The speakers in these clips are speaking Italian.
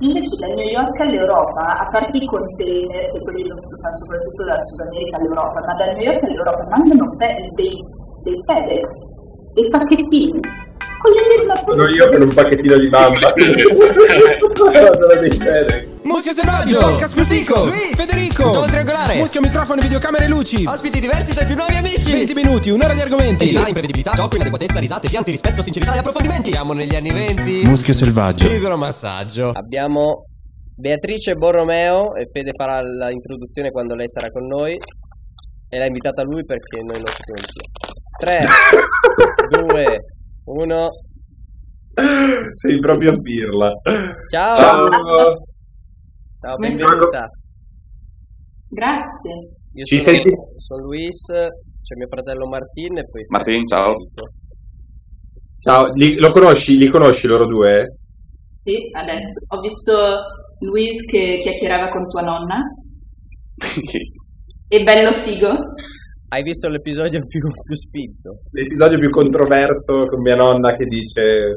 Invece da New York all'Europa, a parte i container, che quelli lo fanno soprattutto dal Sud America all'Europa, ma da New York all'Europa mandano dei, dei FedEx, dei pacchettini. Con le firme Sono io con un pacchettino di FedEx. Muschio selvaggio, podcast più fico, Luis, Federico, Dopo triangolare. Muschio microfono, videocamere e luci. Ospiti diversi tra i più nuovi amici. 20 minuti, un'ora di argomenti. Verità, imprevedibilità, gioco, inadeguatezza, risate, pianti, rispetto, sincerità e approfondimenti. Siamo negli anni 20. Muschio selvaggio. Idromassaggio. Abbiamo Beatrice Borromeo e Fede farà l'introduzione quando lei sarà con noi. E l'ha invitata lui perché noi non ci conosciamo. 3, 2, 1. Sei proprio pirla. Ciao! Ciao. Ciao, benvenuta. Grazie. Io Ci sono, senti? sono Luis, c'è mio fratello Martin e poi... Martin, ciao. Ciao, li, lo conosci, li conosci loro due? Sì, adesso ho visto Luis che chiacchierava con tua nonna. E bello figo. Hai visto l'episodio più, più spinto? L'episodio più controverso con mia nonna che dice...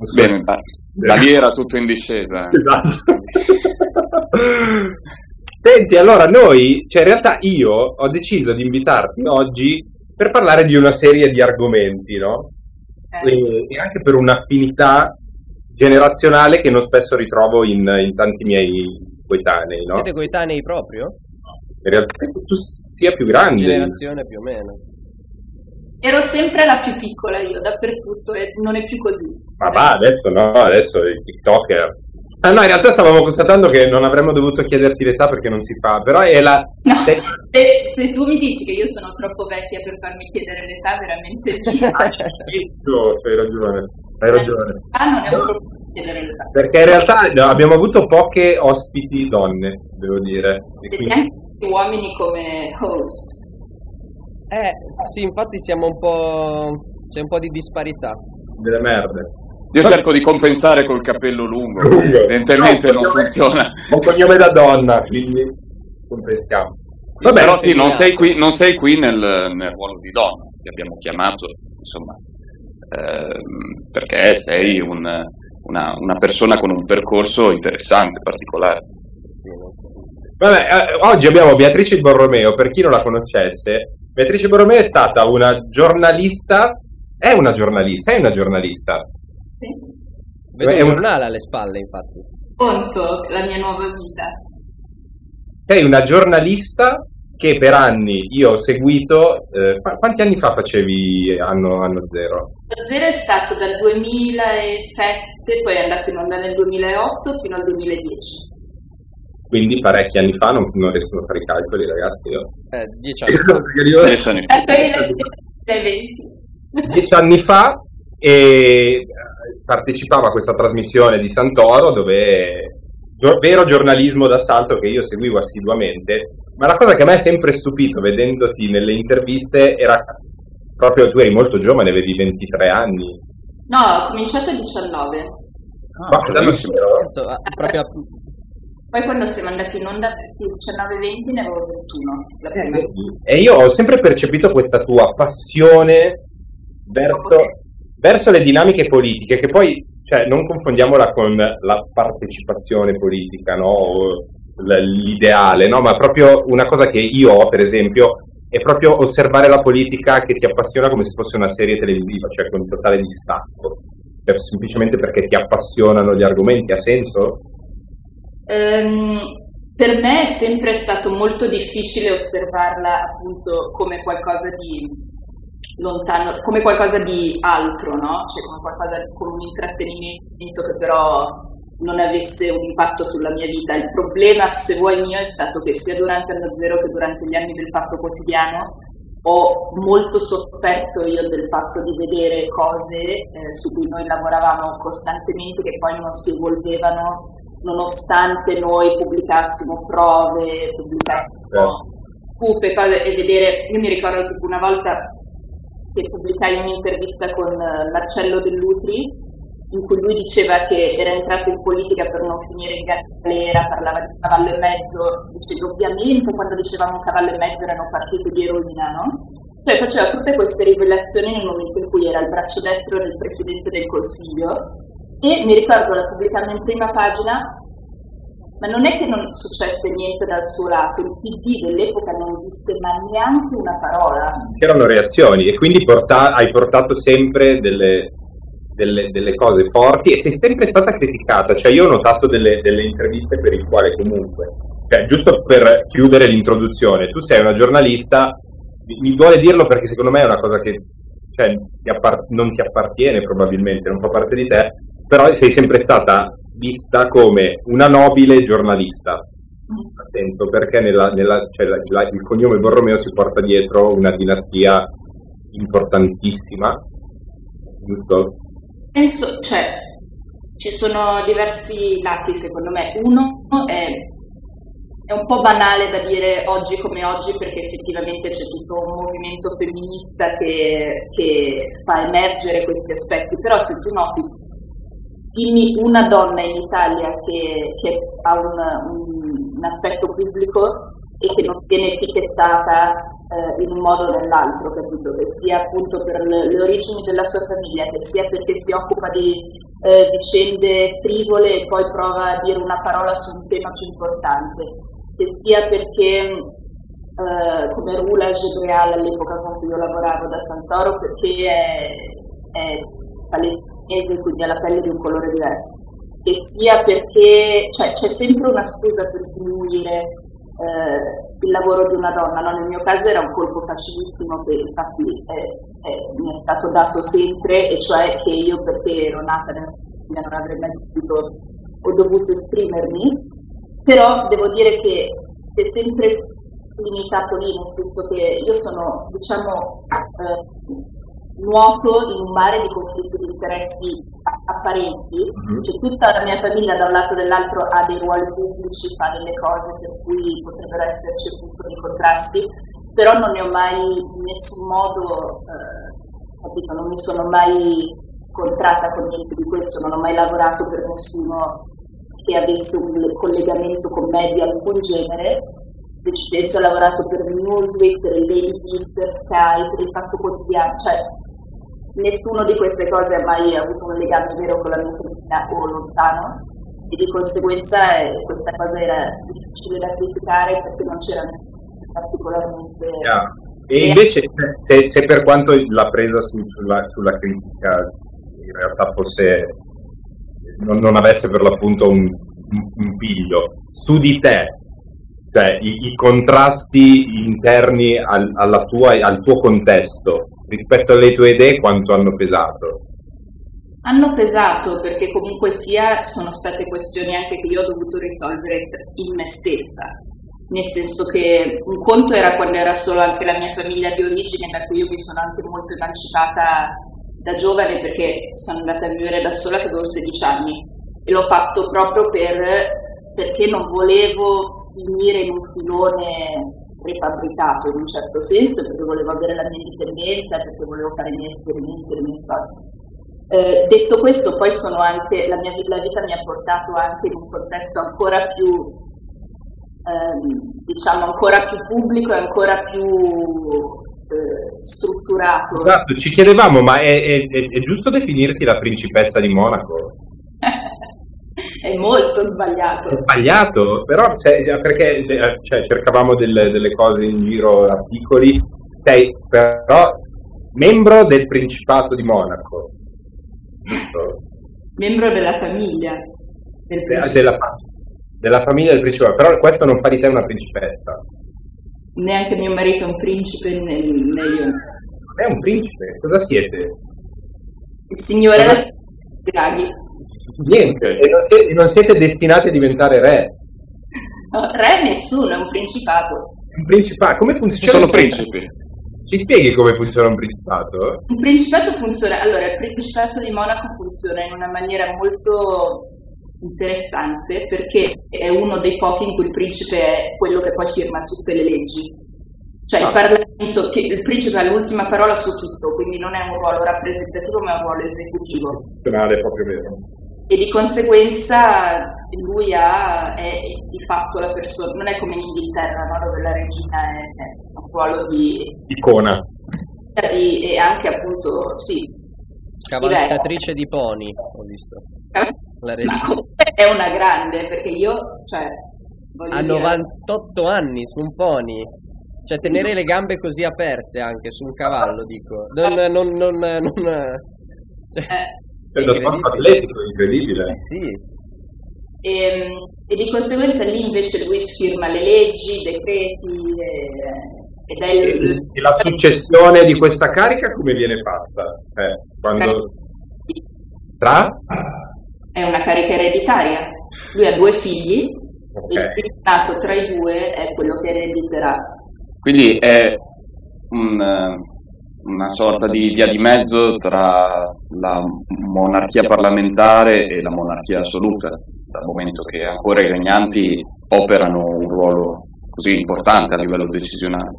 so- Bene, da, da lì era tutto in discesa. Esatto. Senti, allora noi, cioè in realtà io ho deciso di invitarti oggi per parlare di una serie di argomenti, no? Eh, E, e anche per un'affinità generazionale che non spesso ritrovo in, in tanti miei coetanei, no? Siete coetanei proprio? In realtà tu sia più grande. Generazione più o meno. Ero sempre la più piccola io, dappertutto, e non è più così. Ma va, adesso no, adesso i TikToker. Ah no, in realtà stavamo constatando che non avremmo dovuto chiederti l'età perché non si fa, però è la... No, se- se, se tu mi dici che io sono troppo vecchia per farmi chiedere l'età, veramente lì. Io, hai ragione, hai ragione. Ah, non è un problema chiedere l'età. Perché in realtà no, abbiamo avuto poche ospiti donne, devo dire. E quindi- uomini come host. Eh, sì, infatti siamo un po'... c'è un po' di disparità. delle merde. Io cerco di compensare col capello lungo, Lungo. evidentemente No, non funziona. Ho un cognome da donna, quindi compensiamo. Vabbè, Però sì, non sei qui, non sei qui nel, nel ruolo di donna, ti abbiamo chiamato, insomma, ehm, perché sei un- una, una persona con un percorso interessante, particolare. Sì, non so. Vabbè, eh, oggi abbiamo Beatrice Borromeo, per chi non la conoscesse. Beatrice Borromeo è stata una giornalista, è una giornalista, è una giornalista. Vedo È un giornale alle spalle, infatti. Conto la mia nuova vita. Sei una giornalista che per anni io ho seguito. eh, qu- quanti anni fa facevi anno, anno zero? Zero è stato dal 2007, poi è andato in onda nel 2008 fino al 2010. Quindi parecchi anni fa, non, non riesco a fare i calcoli, ragazzi. Io. Eh, dieci anni fa. Dieci anni fa. 2020. dieci anni fa e partecipava a questa trasmissione di Santoro dove vero giornalismo d'assalto che io seguivo assiduamente ma la cosa che a me ha sempre stupito vedendoti nelle interviste era proprio tu eri molto giovane avevi 23 anni No, ho cominciato a 19. Ma bellissimo. davvero? Penso, ah, proprio a- Poi quando siamo andati in onda, sì, 19-20 ne avevo 21. La prima. e io ho sempre percepito questa tua passione verso, verso le dinamiche politiche che poi cioè, non confondiamola con la partecipazione politica no? l'ideale no? ma proprio una cosa che io ho per esempio è proprio osservare la politica che ti appassiona come se fosse una serie televisiva cioè con totale distacco Cioè, semplicemente perché ti appassionano gli argomenti ha senso? Ehm, per me è sempre stato molto difficile osservarla appunto come qualcosa di lontano, come qualcosa di altro, no? Cioè come qualcosa come un intrattenimento che però non avesse un impatto sulla mia vita. Il problema, se vuoi mio, è stato che sia durante Anno Zero che durante gli anni del Fatto Quotidiano ho molto sofferto io del fatto di vedere cose eh, su cui noi lavoravamo costantemente che poi non si evolvevano nonostante noi pubblicassimo prove, pubblicassimo cupe, cose, e vedere, io mi ricordo tipo una volta che pubblicai un'intervista con eh, Marcello Dell'Utri in cui lui diceva che era entrato in politica per non finire in galera, parlava di cavallo e mezzo, diceva ovviamente quando dicevamo cavallo e mezzo erano partite di eroina, no? Cioè faceva tutte queste rivelazioni nel momento in cui era il braccio destro del Presidente del Consiglio E mi ricordo la pubblicammo in prima pagina, ma non è che non successe niente dal suo lato, il PD dell'epoca non disse ma neanche una parola. C'erano reazioni e quindi porta- hai portato sempre delle, delle, delle cose forti e sei sempre stata criticata. Cioè io ho notato delle, delle interviste per il quale comunque, cioè, giusto per chiudere l'introduzione, tu sei una giornalista, mi, duole dirlo perché secondo me è una cosa che cioè, ti appar- non ti appartiene probabilmente, non fa parte di te, però sei sempre stata vista come una nobile giornalista. Senso perché nella, nella, cioè, la- la- il cognome Borromeo si porta dietro una dinastia importantissima, giusto? Penso, cioè, ci sono diversi lati secondo me. Uno è, è un po' banale da dire oggi come oggi perché effettivamente c'è tutto un movimento femminista che, che fa emergere questi aspetti, però se tu noti, dimmi una donna in Italia che, che ha un, un- un aspetto pubblico e che non viene etichettata eh, in un modo o nell'altro, capito? Che sia appunto per le, le origini della sua famiglia, che sia perché si occupa di eh, vicende frivole e poi prova a dire una parola su un tema più importante, che sia perché eh, come Rula Gebreal all'epoca con cui io lavoravo da Santoro, perché è, è palestinese, quindi ha la pelle di un colore diverso, che sia perché cioè, c'è sempre una scusa per sminuire eh, il lavoro di una donna. No? Nel mio caso era un colpo facilissimo che infatti eh, eh, mi è stato dato sempre, e cioè che io perché ero nata nella famiglia non avrei mai potuto o dovuto esprimermi, però devo dire che si è sempre limitato lì, nel senso che io sono, diciamo, eh, nuoto in un mare di conflitti di interessi apparenti, Mhm. cioè tutta la mia famiglia da un lato e dall'altro ha dei ruoli pubblici, fa delle cose per cui potrebbero esserci appunto dei contrasti, però non ne ho mai in nessun modo, eh, capito, non mi sono mai scontrata con niente di questo, non ho mai lavorato per nessuno che avesse un le- collegamento con me di alcun genere. Se ci penso, ho lavorato per Newsweek, per Beast, per Sky, per il Fatto Quotidiano, cioè nessuno di queste cose ha mai avuto un legame vero con la mia famiglia o lontano e di conseguenza eh, questa cosa era difficile da criticare perché non c'era particolarmente... Yeah. E invece, se, se per quanto la presa su- sulla, sulla critica in realtà fosse non, non avesse per l'appunto un, un- un piglio, su di te, cioè i, i contrasti interni al, alla tua, al tuo contesto rispetto alle tue idee, quanto hanno pesato? Hanno pesato perché comunque sia sono state questioni anche che io ho dovuto risolvere in me stessa, nel senso che un conto era quando era solo anche la mia famiglia di origine, da cui io mi sono anche molto emancipata da giovane perché sono andata a vivere da sola che avevo 16 anni e l'ho fatto proprio per, perché non volevo finire in un filone rifabbricato in un certo senso, perché volevo avere la mia indipendenza, perché volevo fare i miei esperimenti, le mie cose. Eh, detto questo, poi sono anche, la mia la vita mi ha portato anche in un contesto ancora più, ehm, diciamo, ancora più pubblico e ancora più eh, strutturato. Esatto, ci chiedevamo, ma è- è- è giusto definirti la principessa di Monaco? È molto sbagliato. È sbagliato, però se- perché eh, cioè, cercavamo delle, delle cose in giro, articoli, sei però membro del Principato di Monaco, giusto? Membro della famiglia del principe. della, della famiglia del Principato, però questo non fa di te una principessa. Neanche mio marito è un principe né, né io. È un principe, cosa siete? Il signore era Draghi. Niente, e non siete, non siete destinati a diventare re. No, re nessuno, è un principato. Un principato, come Ci funziona? sono principi. Ci spieghi come funziona un principato? Un principato funziona, allora il principato di Monaco funziona in una maniera molto interessante perché è uno dei pochi in cui il principe è quello che poi firma tutte le leggi. Cioè il Ah. Parlamento, che il principe ha l'ultima parola su tutto, quindi non è un ruolo rappresentativo ma è un ruolo esecutivo. Funzionale, è proprio vero. E di conseguenza lui ha, è di fatto la persona, non è come in Inghilterra no? dove la regina è, è un ruolo di, Icona. di- e anche appunto, sì, Cavalcatrice di pony, ho visto. La Ma regina. è una grande, perché io, cioè, voglio Ha dire, 98 anni su un pony. Cioè, tenere le gambe così aperte anche su un cavallo, dico. Non, non, non, non- cioè, eh, È lo sport atletico, incredibile. eh sì. E, e di conseguenza lì invece Luis firma le leggi, i decreti, e- ed è il... E la successione di questa carica come viene fatta? Eh, quando... Tra? È una carica ereditaria. Lui ha due figli, Ok. il figlio nato tra i due è quello che erediterà. Quindi è un, eh, una sorta di via di mezzo tra la monarchia parlamentare e la monarchia assoluta, dal momento che ancora i regnanti operano un ruolo così importante a livello decisionale.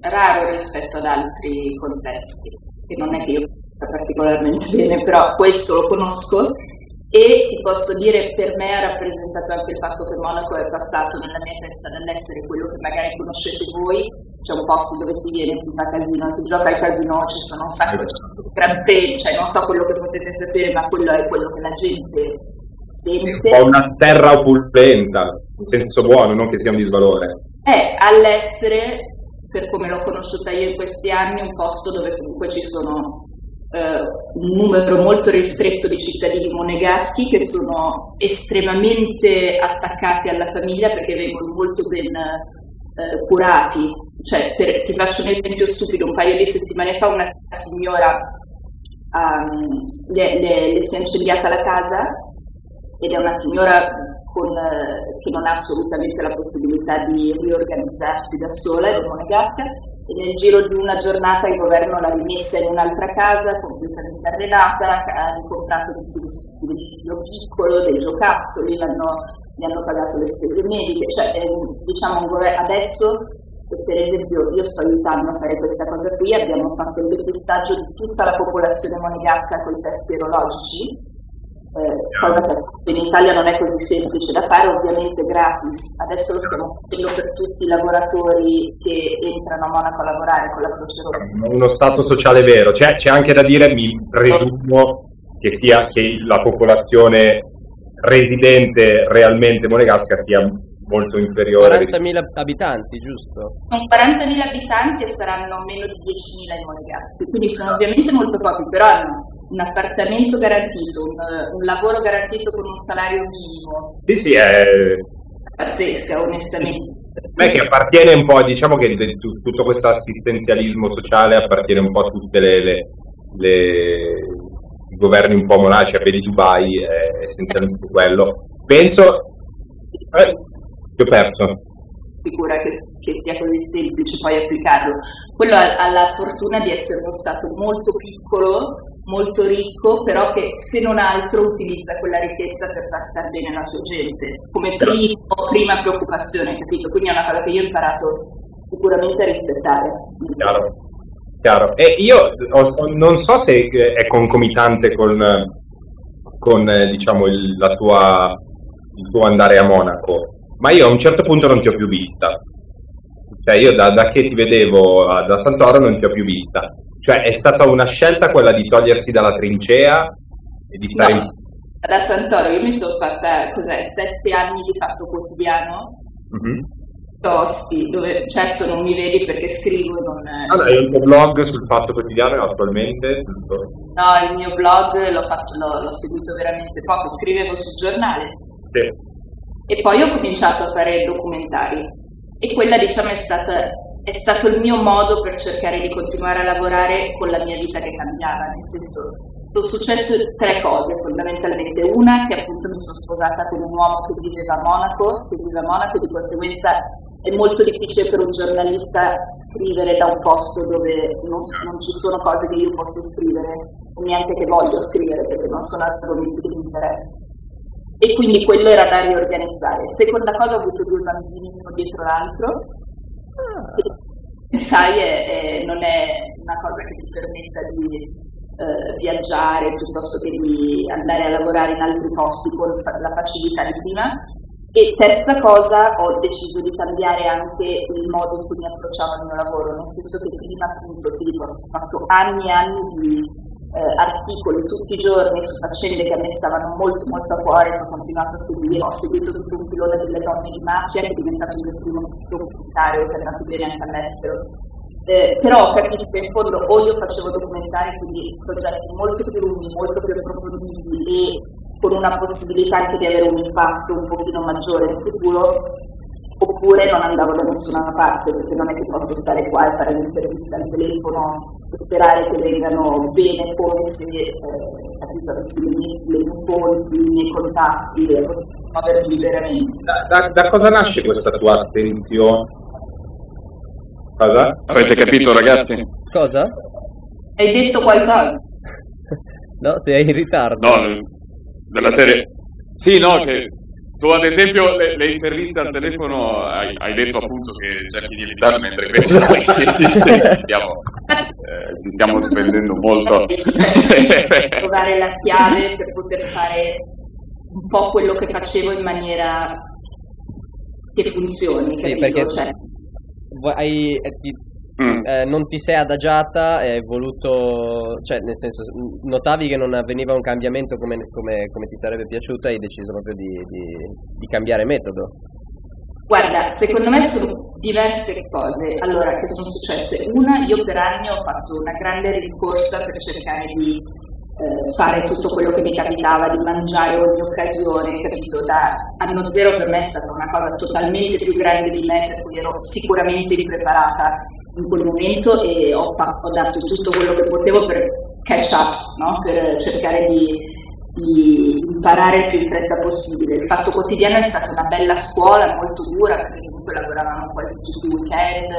Raro rispetto ad altri contesti, che non è che io particolarmente bene, però questo lo conosco e ti posso dire per me ha rappresentato anche il fatto che Monaco è passato nella mia testa dall'essere quello che magari conoscete voi, c'è un posto dove si viene, si fa casino, si gioca al casino, ci sono un sacco di gran cioè non so quello che potete sapere, ma quello è quello che la gente sente. Ho una terra opulenta, in senso buono, non che sia un disvalore. è all'essere, per come l'ho conosciuta io in questi anni, un posto dove comunque ci sono eh, un numero molto ristretto di cittadini monegaschi che sono estremamente attaccati alla famiglia perché vengono molto ben eh, curati. Cioè, per- ti faccio un esempio stupido, un paio di settimane fa una signora um, le, le- le si è incendiata la casa ed è una signora con, eh, che non ha assolutamente la possibilità di riorganizzarsi da sola, è Monegasca, e nel giro di una giornata il governo l'ha rimessa in un'altra casa completamente arredata, ha comprato tutti i vestiti del figlio piccolo, dei giocattoli, l'hanno, gli hanno pagato le spese mediche, cioè diciamo adesso per esempio io sto aiutando a fare questa cosa qui, abbiamo fatto il depistaggio di tutta la popolazione monegasca con i test serologici, eh, cosa che in Italia non è così semplice da fare, ovviamente gratis. Adesso lo stiamo facendo per tutti i lavoratori che entrano a Monaco a lavorare con la Croce Rossa. Uno stato sociale vero. C'è, c'è anche da dire, mi presumo che sia che la popolazione residente realmente monegasca sia molto inferiore. 40.000 abitanti, giusto? Sono 40.000 abitanti e saranno meno di 10.000 i monegaschi, quindi sono ovviamente molto pochi, però hanno un appartamento garantito, un, un lavoro garantito con un salario minimo, Sì, sì, è, pazzesca onestamente. Beh, che appartiene un po', diciamo che tutto questo assistenzialismo sociale appartiene un po' a tutte le, le- le- i governi un po' monarchici, vedi Dubai, è essenzialmente quello. Penso... Ho perso. sicura che, che sia così semplice poi applicarlo. Quello ha, ha la fortuna di essere uno Stato molto piccolo, molto ricco, però che se non altro utilizza quella ricchezza per far stare bene la sua gente, come primo, prima preoccupazione, capito? Quindi è una cosa che io ho imparato sicuramente a rispettare. Chiaro. Chiaro. E io ho- non so se è concomitante con, con eh, diciamo, il, la tua, il tuo andare a Monaco, ma io a un certo punto non ti ho più vista. Cioè io da, da che ti vedevo da Santoro non ti ho più vista. Cioè è stata una scelta quella di togliersi dalla trincea e di stare No, in... da Santoro io mi sono fatta, cos'è, sette anni di fatto quotidiano, Mhm. tosti, dove certo non mi vedi perché scrivo non... Allora, hai un tuo blog sul Fatto Quotidiano attualmente? No, il mio blog l'ho, fatto, l'ho, l'ho seguito veramente poco, scrivevo sul giornale Sì. E poi ho cominciato a fare documentari e quella diciamo è stata è stato il mio modo per cercare di continuare a lavorare con la mia vita che cambiava, nel senso sono successe tre cose fondamentalmente. Una che appunto mi sono sposata con un uomo che viveva a Monaco, che vive a Monaco, di conseguenza è molto difficile per un giornalista scrivere da un posto dove non, non ci sono cose che io posso scrivere, o neanche che voglio scrivere perché non sono argomenti che mi interessano. E quindi quello era da riorganizzare. Seconda cosa, ho avuto due bambini uno dietro l'altro. E, sai, è- è- non è una cosa che ti permetta di eh, viaggiare piuttosto che di andare a lavorare in altri posti con la facilità di prima. E terza cosa, ho deciso di cambiare anche il modo in cui mi approcciavo al mio lavoro, nel senso che prima appunto ti dico, ho fatto anni e anni di eh, articoli tutti i giorni su faccende che a me stavano molto molto a cuore, ho continuato a seguire, ho seguito tutto un filone delle donne di mafia che è diventato il mio primo documentario che è andato bene anche all'estero. Eh, però ho capito che in fondo o io facevo documentari, quindi progetti molto più lunghi, molto più approfonditi e con una possibilità anche di avere un impatto un pochino maggiore in futuro, oppure non andavo da nessuna parte, perché non è che posso stare qua e fare un'intervista al telefono sperare che vengano bene come se eh, capito, avessi le mie, le mie fonti, i miei contatti e muovermi liberamente. Da, da- da cosa nasce questa tua attenzione? Cosa? Avete capito, ragazzi? Cosa? Hai detto qualcosa? No, sei in ritardo. No, della serie. Sì, no, che tu ad esempio le, le interviste al telefono hai, hai detto appunto che cerchi di evitarle, mentre invece noi ci, ci stiamo, eh, ci stiamo spendendo molto. trovare la chiave per poter fare un po' quello che facevo in maniera che funzioni, Sì, capito? perché- Cioè, hai- eh, ti- Mm. eh, non ti sei adagiata e hai voluto, cioè nel senso, notavi che non avveniva un cambiamento come, come- come ti sarebbe piaciuto e hai deciso proprio di, di- di cambiare metodo. Guarda, secondo me sono diverse cose allora che sono successe. Una, io per anni ho fatto una grande rincorsa per cercare di eh, fare tutto quello che mi capitava, di mangiare ogni occasione, capito? Da anno zero per me è stata una cosa totalmente più grande di me, per cui ero sicuramente impreparata in quel momento e ho, fa- ho dato tutto quello che potevo per catch up, no? per cercare di, di imparare il più in fretta possibile. Il fatto quotidiano è stata una bella scuola, molto dura, perché comunque lavoravamo quasi tutti i weekend,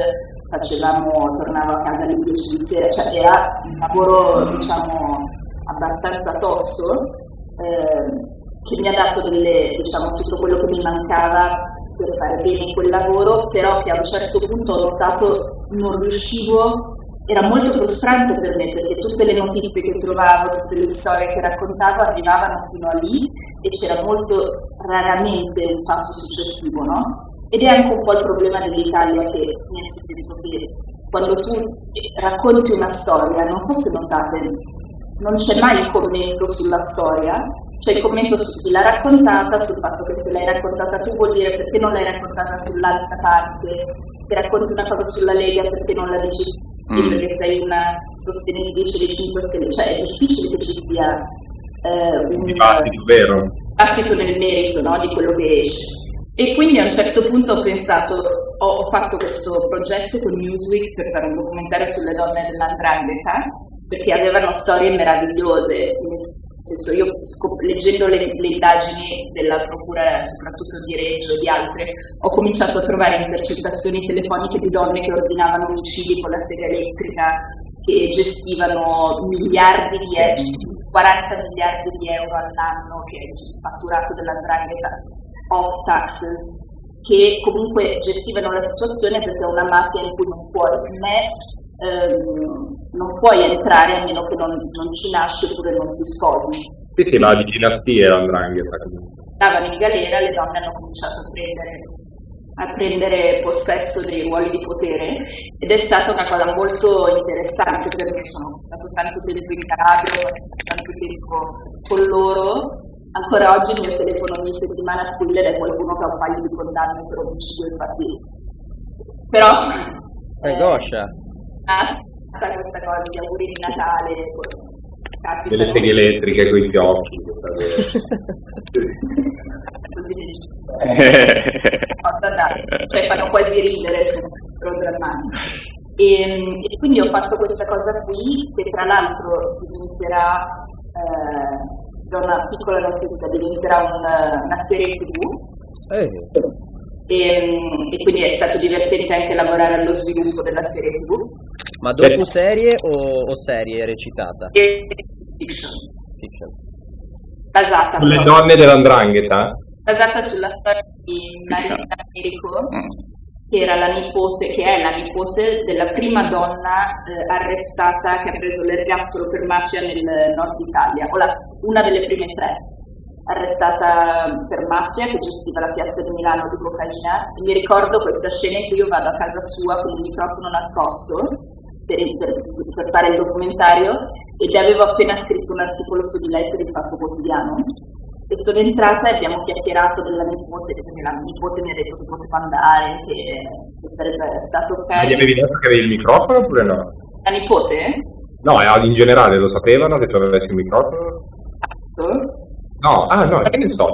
facevamo, tornavo a casa alle 10 di sera, cioè era un lavoro diciamo abbastanza tosto eh, che mi ha dato delle, diciamo, tutto quello che mi mancava per fare bene quel lavoro, però che a un certo punto ho notato non riuscivo era molto frustrante per me perché tutte le notizie che trovavo, tutte le storie che raccontavo arrivavano fino a lì e c'era molto raramente un passo successivo, no? Ed è anche un po' il problema dell'Italia che nel senso che quando tu racconti una storia, non so se notate, non c'è mai il commento sulla storia, c'è il commento su chi l'ha raccontata, sul fatto che se l'hai raccontata tu vuol dire perché non l'hai raccontata sull'altra parte, se racconti una cosa sulla Lega perché non la dici tu, Mm. perché sei una sostenitrice dei 5 Stelle, cioè è difficile che ci sia eh, un Dibattito, vero? dibattito nel merito no, di quello che esce. E quindi a un certo punto ho pensato, ho, ho fatto questo progetto con Newsweek per fare un documentario sulle donne dell'andrangheta, perché avevano storie meravigliose, senso io scop- leggendo le, le indagini della procura, soprattutto di Reggio e di altre, ho cominciato a trovare intercettazioni telefoniche di donne che ordinavano omicidi con la sega elettrica, che gestivano miliardi di euro, 40 miliardi di euro all'anno che è il fatturato dell'andrangheta off taxes, che comunque gestivano la situazione perché è una mafia in cui non puoi né ehm, non puoi entrare a meno che non, non ci nasci oppure non ti sposi. Sì, sì, ma di dinastie l'andrangheta comunque. Andavano in galera, le donne hanno cominciato a prendere, a prendere possesso dei ruoli di potere ed è stata una cosa molto interessante per me, sono stato tanto tempo in Calabria, ho passato tanto tempo con loro, ancora oggi il mio telefono ogni settimana squilla ed è qualcuno che ha un paio di condanne per omicidio, infatti. Però... Angoscia. Basta questa cosa di auguri di Natale, capita, Delle seghe elettriche con i fiocchi. così ne dice. da, cioè fanno quasi ridere, sono drammatici. E, e quindi ho fatto questa cosa qui, che tra l'altro diventerà, eh, do una piccola notizia, diventerà un- una serie tv. Eh, E, e quindi è stato divertente anche lavorare allo sviluppo della serie tv. ma dopo serie o, o serie recitata? E fiction, Fiction. basata, Le però- donne dell'andrangheta? basata sulla storia di Marina Merico, Mm. che era la nipote, che è la nipote della prima donna eh, arrestata che ha preso l'ergastolo per mafia nel nord Italia, o la- una delle prime tre arrestata per mafia che gestiva la piazza di Milano di cocaina e mi ricordo questa scena in cui io vado a casa sua con il microfono nascosto per, per- per fare il documentario ed avevo appena scritto un articolo su di lei per il Fatto Quotidiano e sono entrata e abbiamo chiacchierato della nipote, perché la nipote mi ha detto che poteva andare, che, che sarebbe stato ok. Ma gli avevi detto che avevi il microfono oppure no? La nipote? No, eh, in generale lo sapevano che tu avessi il microfono? No, ah no, che ne so.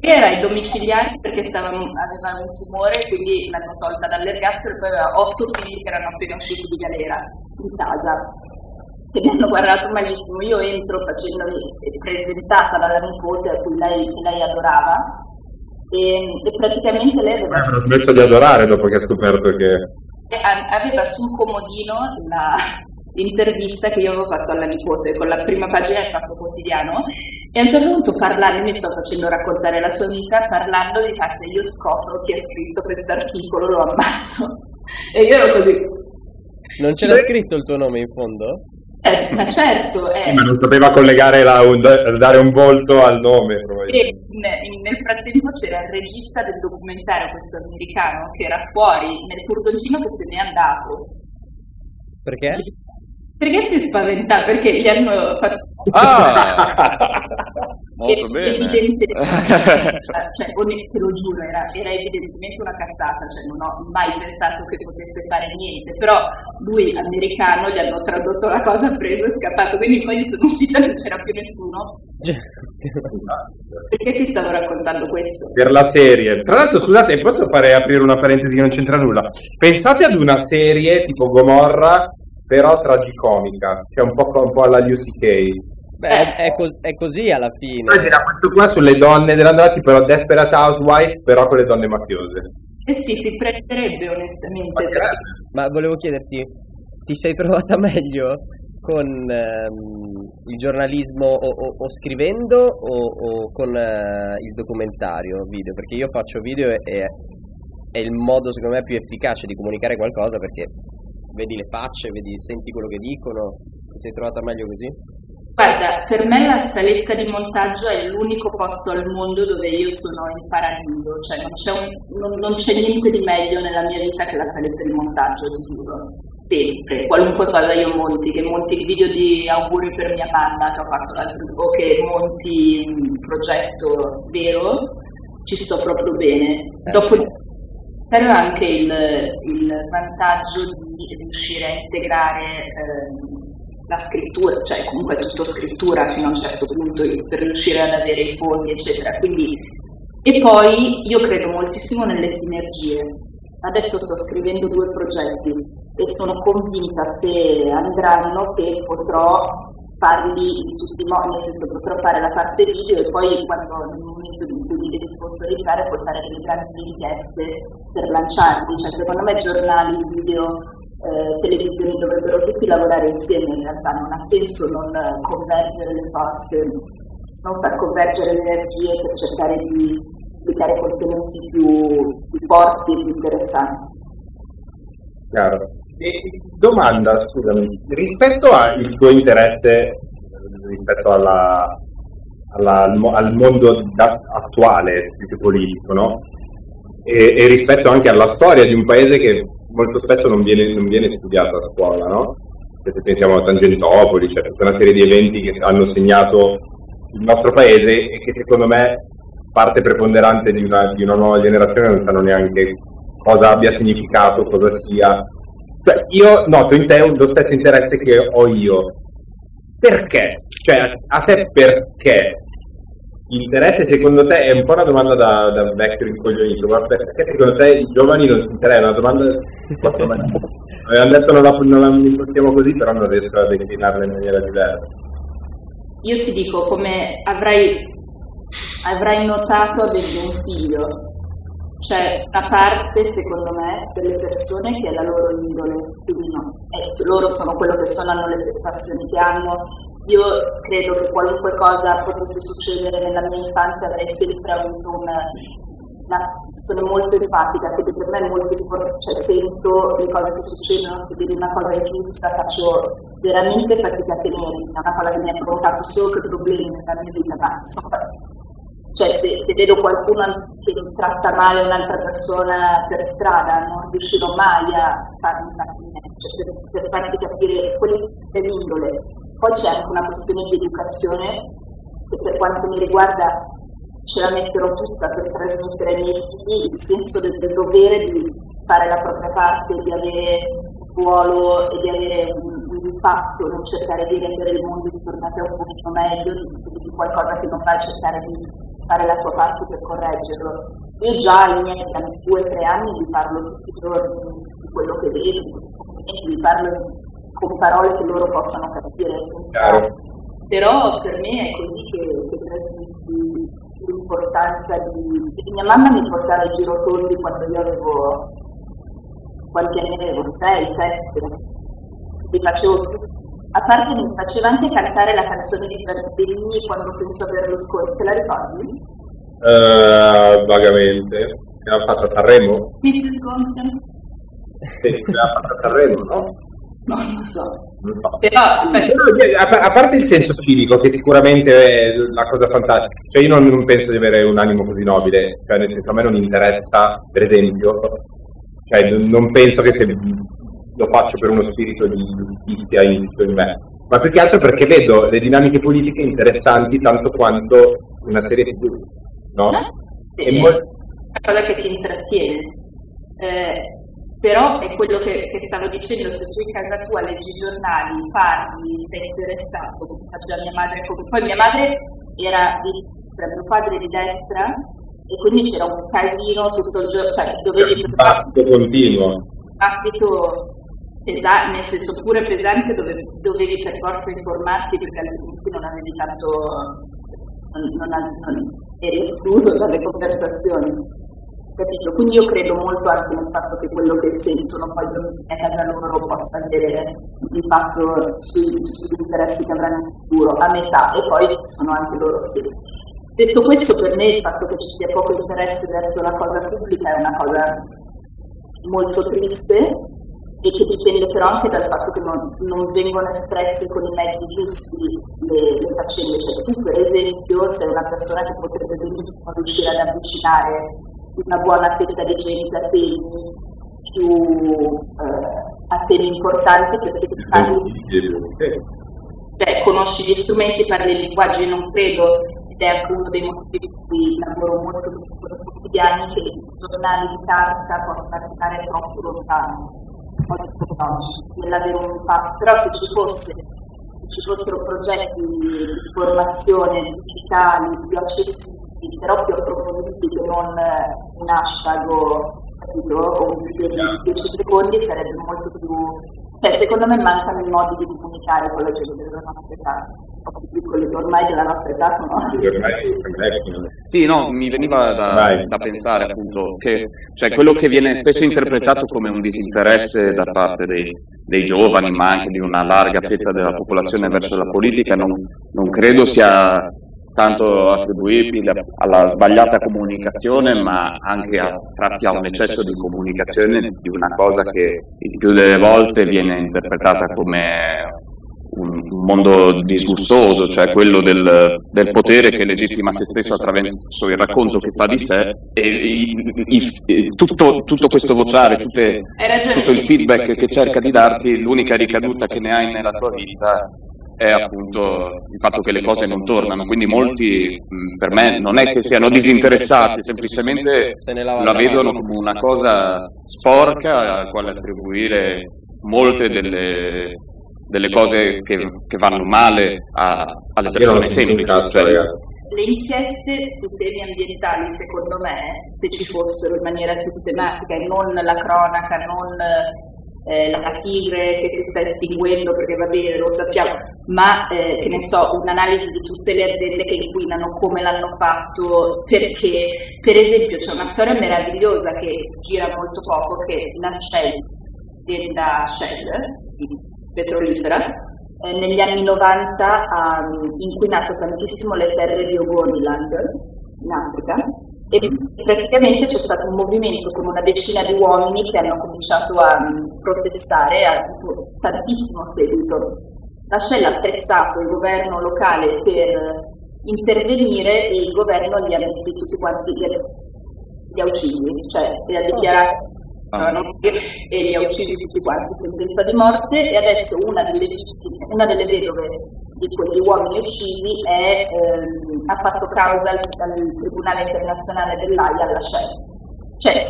Era ai domiciliari perché stava, aveva un tumore, quindi l'hanno tolta dall'ergastolo e poi aveva otto figli che erano appena usciti di galera in casa e mi hanno guardato malissimo. Io entro facendomi presentata dalla nipote a cui lei, lei adorava e, e praticamente lei aveva, Hanno smesso di adorare dopo che ha scoperto che... aveva sul comodino la, l'intervista che io avevo fatto alla nipote con la prima pagina del Fatto Quotidiano e a un certo punto parlando, mi sto facendo raccontare la sua vita, parlando di ah, se io scopro chi ha scritto questo articolo lo ammazzo. E io ero così. Non c'era scritto il tuo nome in fondo? Eh, ma certo, eh. Ma non sapeva collegare la, un- dare un volto al nome, E nel frattempo c'era il regista del documentario, questo americano, che era fuori nel furgoncino che se n'è andato. Perché? Perché si spaventa? Perché gli hanno fatto... Ah! Molto E- bene. Evidentemente, cioè, te lo giuro, era, era evidentemente una cazzata, cioè non ho mai pensato che potesse fare niente, però lui, americano, gli hanno tradotto la cosa, preso e scappato, quindi poi sono uscita e non c'era più nessuno. Perché ti stavo raccontando questo? per la serie. Tra l'altro, scusate, posso fare aprire una parentesi che non c'entra nulla? Pensate ad una serie tipo Gomorra, però tragicomica, che è un po', un po' alla UCK. Beh, è, è cos- è così alla fine. Immagina questo qua sulle donne dell'andata, tipo la Desperate Housewife, però con le donne mafiose. Eh sì, si prenderebbe onestamente. però- Ma volevo chiederti, ti sei trovata meglio con ehm, il giornalismo o, o- o scrivendo o, o con eh, il documentario video? Perché io faccio video e, e è il modo secondo me più efficace di comunicare qualcosa perché vedi le facce, vedi, senti quello che dicono. Ti sei trovata meglio così? Guarda, per me la saletta di montaggio è l'unico posto al mondo dove io sono in paradiso, cioè non c'è, un- non- non c'è niente di meglio nella mia vita che la saletta di montaggio, ti giuro. Sempre, qualunque cosa io monti, che monti il video di auguri per mia mamma che ho fatto l'altro o che monti un progetto vero, ci sto proprio bene. Dopo però anche il, il vantaggio di riuscire a integrare ehm, la scrittura, cioè comunque tutto scrittura fino a un certo punto per riuscire ad avere i fondi, eccetera. Quindi, e poi io credo moltissimo nelle sinergie. Adesso sto scrivendo due progetti e sono convinta se andranno che potrò farli in tutti i modi, nel senso potrò fare la parte video e poi quando nel momento in cui li devi sponsorizzare puoi fare delle grandi richieste per lanciarli, cioè secondo me giornali, video, eh, televisioni dovrebbero tutti lavorare insieme in realtà, non ha senso non eh, convergere le forze, non far convergere le energie per cercare di pubblicare contenuti più, più forti e più interessanti. Chiaro. E, domanda, scusami, rispetto al tuo interesse, rispetto alla, alla- al, mo- al mondo da- attuale, più politico, no? E, e rispetto anche alla storia di un paese che molto spesso non viene, non viene studiato a scuola, no? Se pensiamo a Tangentopoli, c'è tutta una serie di eventi che hanno segnato il nostro paese e che secondo me parte preponderante di una, di una nuova generazione non sanno neanche cosa abbia significato, cosa sia. Cioè, io noto in te lo stesso interesse che ho io. Perché? Cioè, a te perché? L'interesse secondo te è un po' una domanda da, da vecchio rincoglionito, ma perché secondo te i giovani non si interessano? È una domanda posso Avevamo detto non la, non la impostiamo così, però non riesco a declinarla in maniera diversa. Io ti dico, come avrai, avrai notato avendo un figlio, c'è una parte, secondo me, delle persone che è la loro indole, quindi no, eh, loro sono quello che sono, hanno le passioni che hanno. Io credo che qualunque cosa potesse succedere nella mia infanzia avrei sempre avuto una, una sono molto empatica, quindi per me è molto importante, cioè sento le cose che succedono, se vedo una cosa ingiusta faccio veramente fatica a tenere, è una cosa che mi ha provocato solo problemi nella mia vita, ma insomma, cioè se, se vedo qualcuno che tratta male un'altra persona per strada non riuscirò mai a farmi capire, cioè per, per farti capire quelle è l'indole. Poi c'è anche una questione di educazione che per quanto mi riguarda ce la metterò tutta per trasmettere ai miei figli il senso del, del dovere di fare la propria parte, di avere un ruolo e di avere un, un impatto nel cercare di rendere il mondo intorno a te un pochino meglio, di, qualcosa che non fai cercare di fare la tua parte per correggerlo. Io già ai miei due o tre anni vi parlo tutti i giorni di quello che vedo, vi parlo con parole che loro possano capire senza però per me è così che, che trasmetti l'importanza di... Mia mamma mi portava i girotondi quando io avevo... quanti anni avevo? 6, 7. Li facevo. A parte mi faceva anche cantare la canzone di Bellini quando penso a Berlusconi, te la ricordi? Eh, vagamente. L'abbiamo fatta a Sanremo? Mrs. Gonten? Sì, l'abbiamo fatta a Sanremo, no? No, non so. Però, Però, sì, a, parte il senso civico, che sicuramente è la cosa fantastica, cioè io non, non penso di avere un animo così nobile, cioè nel senso a me non interessa, per esempio, cioè non penso che se lo faccio per uno spirito di giustizia insito in me, ma più che altro perché vedo le dinamiche politiche interessanti tanto quanto una serie TV, no? eh, E mol- una cosa che ti intrattiene. Eh, però è quello che, che stavo dicendo, se tu in casa tua leggi i giornali, parli, sei interessato, come fa già mia madre, come... poi mia madre era di destra, mio padre di destra e quindi c'era un casino tutto il giorno, cioè dovevi un battito continuo. battito pesante, nel senso pure pesante dove dovevi per forza informarti perché altrimenti non avevi tanto, non, non, non eri escluso dalle conversazioni. Capito? Quindi io credo molto anche nel fatto che quello che sentono poi a casa loro possa avere un impatto sugli interessi che avranno in futuro, a metà, e poi sono anche loro stessi. Detto questo, per me il fatto che ci sia poco interesse verso la cosa pubblica è una cosa molto triste e che dipende però anche dal fatto che non, non vengono espresse con i mezzi giusti le, le faccende. Cioè tu per esempio sei una persona che potrebbe benissimo riuscire ad avvicinare una buona fetta di gente a temi più eh, a temi importanti perché parli cioè, conosci gli strumenti, parli il linguaggio, io non credo, ed è anche uno dei motivi per cui lavoro molto con i quotidiani, che i giornali di carta possano arrivare troppo lontano, oggi, nell'avere un impatto. Però se ci fosse se ci fossero progetti di formazione digitali più accessibili, però più approfonditi che non eh, un hashtag o, capito, o un video di 10 secondi sarebbe molto più cioè, secondo me mancano i modi di comunicare con la gente della nostra età, piccoli ormai della nostra età sono Sì, no, mi veniva da, da pensare appunto che cioè, quello che viene spesso interpretato come un disinteresse da parte dei, dei giovani, ma anche di una larga fetta della popolazione verso la politica, non, non credo sia tanto attribuibile alla sbagliata comunicazione, ma anche a tratti a un eccesso di comunicazione di una cosa che il più delle volte viene interpretata come un mondo disgustoso, cioè quello del, del potere che legittima se stesso attraverso il racconto che fa di sé. E i- i- tutto, tutto questo vociare, tutte- tutto il feedback che cerca di darti, l'unica ricaduta che ne hai nella tua vita è appunto il fatto che le cose non tornano, quindi molti mh, per me non è che siano disinteressati, semplicemente la vedono come una cosa sporca al quale attribuire molte delle, delle cose che, che vanno male a- alle persone semplici. cioè. Le inchieste su temi ambientali, secondo me, se ci fossero in maniera sistematica e non la cronaca, non eh, la tigre che si sta estinguendo, perché va bene, lo sappiamo, ma eh, che ne so, un'analisi di tutte le aziende che inquinano, come l'hanno fatto, perché, per esempio, c'è una storia meravigliosa che si gira molto poco, che la Shell, l'azienda Shell, petrolifera, eh, negli anni 90 ha mm, inquinato tantissimo le terre di Ogoniland in Africa e praticamente c'è stato un movimento con una decina di uomini che hanno cominciato a protestare, ha avuto tantissimo seguito. La Shell ha pressato il governo locale per intervenire e il governo li ha messi tutti quanti, li ha, li ha uccisi, cioè li ha dichiarati Ah. e li ha uccisi tutti quanti, sentenza di morte, e adesso una delle vittime, una delle vedove di quegli uomini uccisi è, ehm, ha fatto causa al, al Tribunale Internazionale dell'AIA alla Shell. Cioè,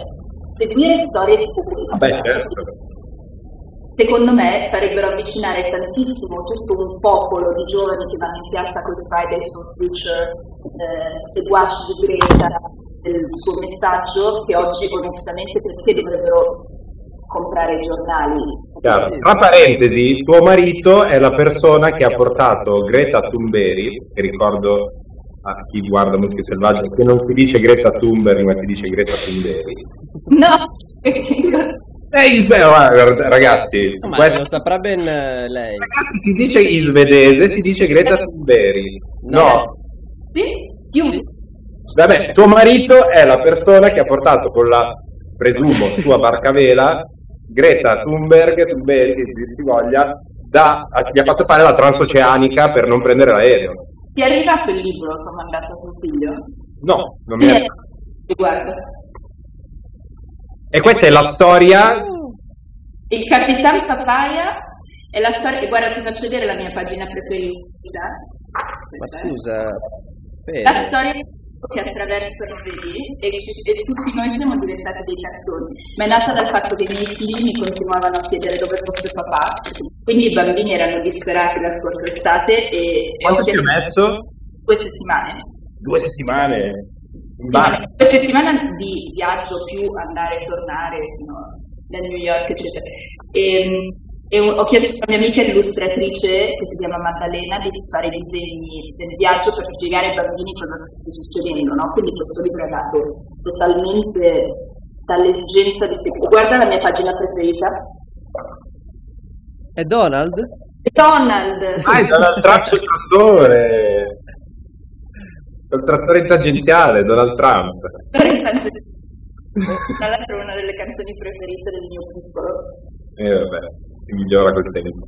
seguire storie tipo queste, certo. secondo me farebbero avvicinare tantissimo tutto un popolo di giovani che vanno in piazza con Fridays for Future, eh, seguaci di Greta, del suo messaggio, che oggi onestamente perché dovrebbero comprare i giornali? Chiaro. Tra parentesi, tuo marito è la persona che ha portato Greta Thunberg, che ricordo a chi guarda Muschio Selvaggio, che non si dice Greta Thunberg, ma si dice Greta Thunberg. No, Eh, isve- guarda, ragazzi, su Ma questo- lo saprà ben eh, lei. ragazzi, si dice in svedese, si dice Greta Thunberg. No, sì? Vabbè, tuo marito è la persona che ha portato con la, presumo, sua barca a vela, Greta Thunberg, Thunberg, che dir si voglia, da, gli ha fatto fare la transoceanica per non prendere l'aereo. Ti è arrivato il libro che ho mandato a suo figlio? No, non mi è... Eh, guarda, E questa è la storia. il Capitan Papaya è la storia, e guarda ti faccio vedere la mia pagina preferita. Ma Aspetta, eh. scusa, Fede, La storia che attraversano, vedi, e, ci- e tutti noi siamo diventati dei cartoni, ma è nata dal fatto che i miei figli mi continuavano a chiedere dove fosse papà, quindi i bambini erano disperati la scorsa estate e, e ho Quanto ci chiesto- messo? due settimane. Due settimane. Sì. Due settimane di viaggio più andare e tornare fino da New York, eccetera. E, e ho chiesto a una mia amica illustratrice che si chiama Maddalena di fare i disegni del viaggio per spiegare ai bambini cosa sta succedendo, no? Quindi questo libro è nato totalmente dall'esigenza di spiegare. Guarda la mia pagina preferita. È Donald? Donald! Ah, è Donald Trump sul trattore. Il trattore tangenziale, Donald Trump. Tra l'altro è una delle canzoni preferite del mio piccolo. E vabbè, si migliora col tempo.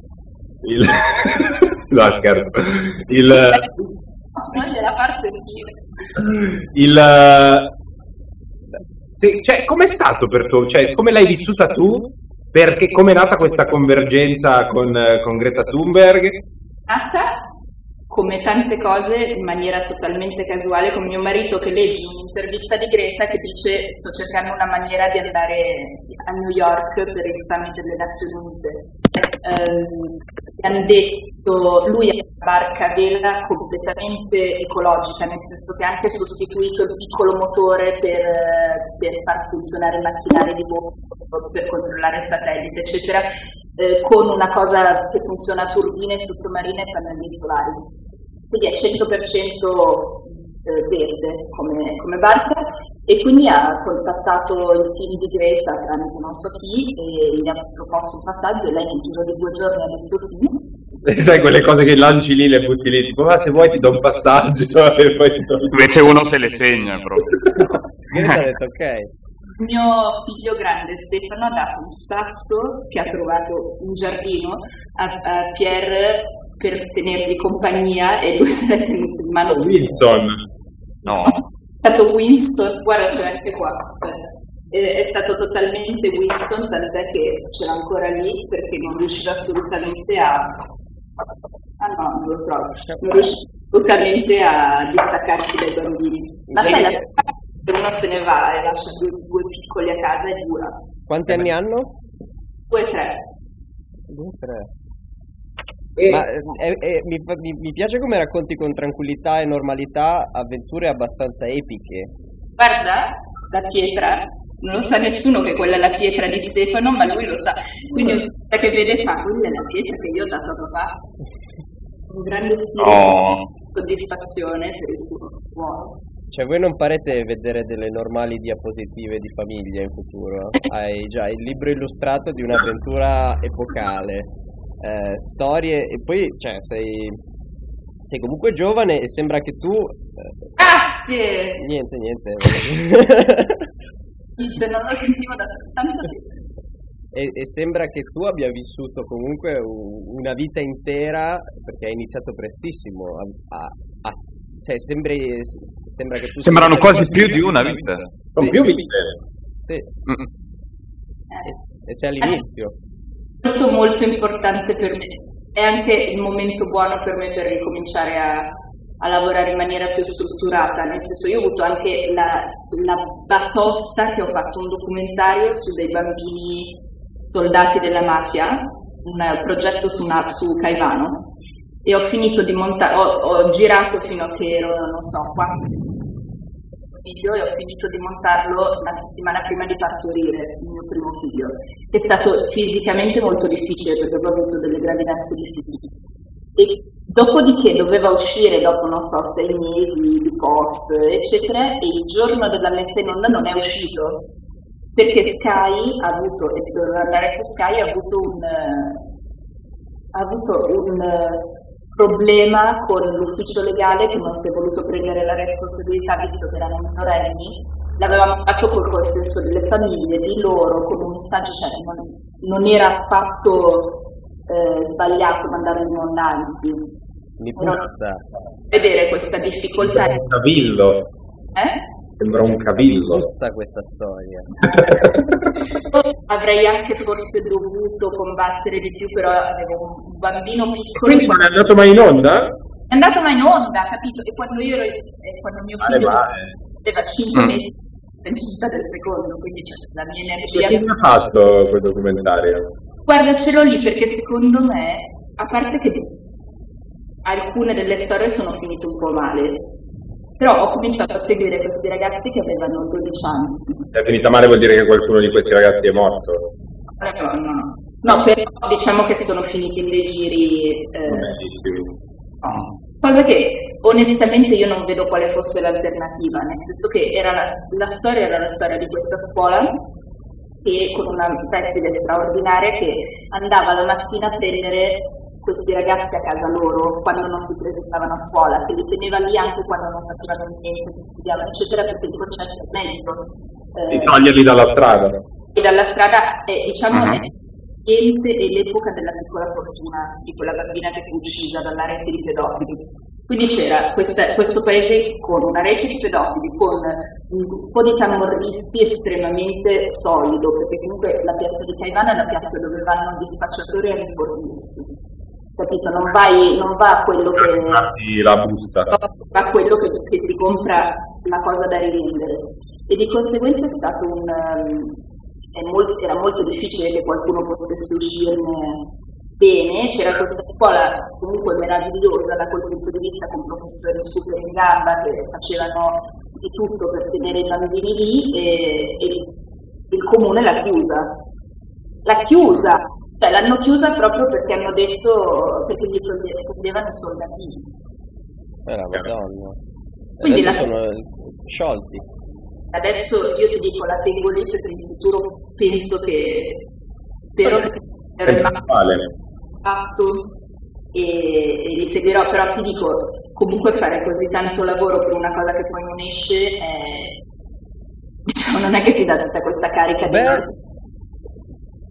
Il... no, scherzo. Il... Non gliela far sentire. Il... Sì, cioè, com'è stato per tu? Cioè, come l'hai vissuta tu? Perché come è nata questa convergenza con, con Greta Thunberg? nata come tante cose in maniera totalmente casuale con mio marito che legge un'intervista di Greta che dice sto cercando una maniera di andare a New York per il summit delle Nazioni Unite. Gli hanno detto lui ha una barca a vela completamente ecologica, nel senso che ha anche sostituito il piccolo motore per, per far funzionare i macchinari di volo, per controllare il satellite, eccetera, eh, con una cosa che funziona a turbine sottomarine e pannelli solari. Quindi è 100% eh, verde come, come barca e quindi ha contattato il team di Greta tramite non so chi e gli ha proposto un passaggio e lei nel giro di due giorni ha detto sì. Sai quelle cose che lanci lì le butti lì, tipo, ma se vuoi ti do un passaggio e poi ti do Invece uno se le segna proprio. Greta ha detto ok. Mio figlio grande Stefano ha dato un sasso che ha trovato in giardino a, a Pierre per tenergli compagnia e lui se l'è tenuto in mano. Wilson. No. È stato Winston, guarda c'è anche qua. Eh, è stato totalmente Winston, tant'è che ce l'ha ancora lì perché non riusciva assolutamente a... Ah no, non lo trovo. Non riusciva assolutamente a distaccarsi dai bambini. Ma sai, la che uno se ne va e lascia due, due piccoli a casa è dura. Quanti anni hanno? Due, tre. Due, tre. E- Ma eh, eh, mi, fa- mi- mi piace come racconti con tranquillità e normalità avventure abbastanza epiche. Guarda, la pietra, non lo sa nessuno che quella è la pietra di Stefano, ma lui lo sa. Quindi ogni volta che vede fa, quella è la pietra che io ho dato a papà. Un grande stile Oh. di soddisfazione per il suo ruolo. Cioè, voi non parete vedere delle normali diapositive di famiglia in futuro? Hai già il libro illustrato di un'avventura epocale, eh, storie, e poi, cioè, sei, sei comunque giovane e sembra che tu... eh, Grazie! niente, niente. Dice, non lo sentivo da tanto tempo. e, e sembra che tu abbia vissuto comunque una vita intera, perché hai iniziato prestissimo a... a- a- cioè, sembri, sembra che tu... Sembrano quasi più di una vita. Sono Sì. più vite. Sì. Mm. Eh, E sei all'inizio. Molto molto importante per me. È anche il momento buono per me per ricominciare a, a lavorare in maniera più strutturata, nel senso io ho avuto anche la, la batosta che ho fatto un documentario su dei bambini soldati della mafia, un progetto su, una, su Caivano, e ho finito di montare, ho, ho girato fino a che ero, non so, quattro figlio e ho finito di montarlo la settimana prima di partorire il mio primo figlio. È stato fisicamente molto difficile perché avevo avuto delle gravidanze difficili. E dopodiché doveva uscire dopo, non so, sei mesi di post, eccetera, e il giorno della messa in onda non è uscito perché Sky ha avuto, e doveva andare su Sky, ha avuto un, ha avuto un problema con l'ufficio legale che non si è voluto prendere la responsabilità visto che erano minorenni. L'avevamo fatto col consenso delle famiglie, di loro, con un messaggio, cioè non, non era affatto eh, sbagliato mandarlo in onda, anzi. Mi puzza. Vedere questa difficoltà. Cavillo. Eh? Sembra un cavillo. Puzza questa storia. Avrei anche forse dovuto combattere di più, però avevo un bambino piccolo. Quindi non è andato mai in onda? È andato mai in onda, capito? E quando io ero, e quando mio Male, figlio aveva 5 Mm. mesi, l'intensità del secondo, quindi cioè, la mia Chi energia. ha fatto quel documentario? Guarda, ce l'ho lì perché secondo me, a parte che alcune delle storie sono finite un po' male, però ho cominciato a seguire questi ragazzi che avevano 12 anni. È finita male vuol dire che qualcuno di questi ragazzi è morto. No, no, no. No, però diciamo che sono finiti in dei giri. eh, Bellissimi. Cosa che onestamente io non vedo quale fosse l'alternativa, nel senso che era la, la storia era la storia di questa scuola che con una preside straordinaria che andava la mattina a prendere questi ragazzi a casa loro quando non si presentavano a scuola, che li teneva lì anche quando non facevano niente, studiavano, eccetera, perché il concetto è meglio. Di toglierli dalla strada. e dalla strada è, diciamo, Mhm. è l'ambiente e l'epoca della piccola fortuna di quella bambina che fu uccisa dalla rete di pedofili. Quindi c'era questa- questo paese con una rete di pedofili, con un po' di camorristi estremamente solido, perché comunque la piazza di Caivano è la piazza dove vanno gli spacciatori e i riformisti. Capito? Non, vai, non va a quello che la busta. a quello che, che si compra la cosa da rivendere e di conseguenza è stato un ehm, è mol- era molto difficile che qualcuno potesse uscirne bene c'era questa scuola comunque meravigliosa da quel punto di vista con professori super in gamba che facevano di tutto per tenere i bambini lì e, e il comune l'ha chiusa l'ha chiusa cioè l'hanno chiusa proprio perché hanno detto perché gli toglie- toglievano i soldatini Eh, la madonna. Quindi Adesso la- sono sciolti. Adesso io ti dico, la tengo lì perché in futuro penso che spero che È sarà fatto e, e li seguirò, però ti dico, comunque fare così tanto lavoro per una cosa che poi non esce, è- diciamo, non è che ti dà tutta questa carica di...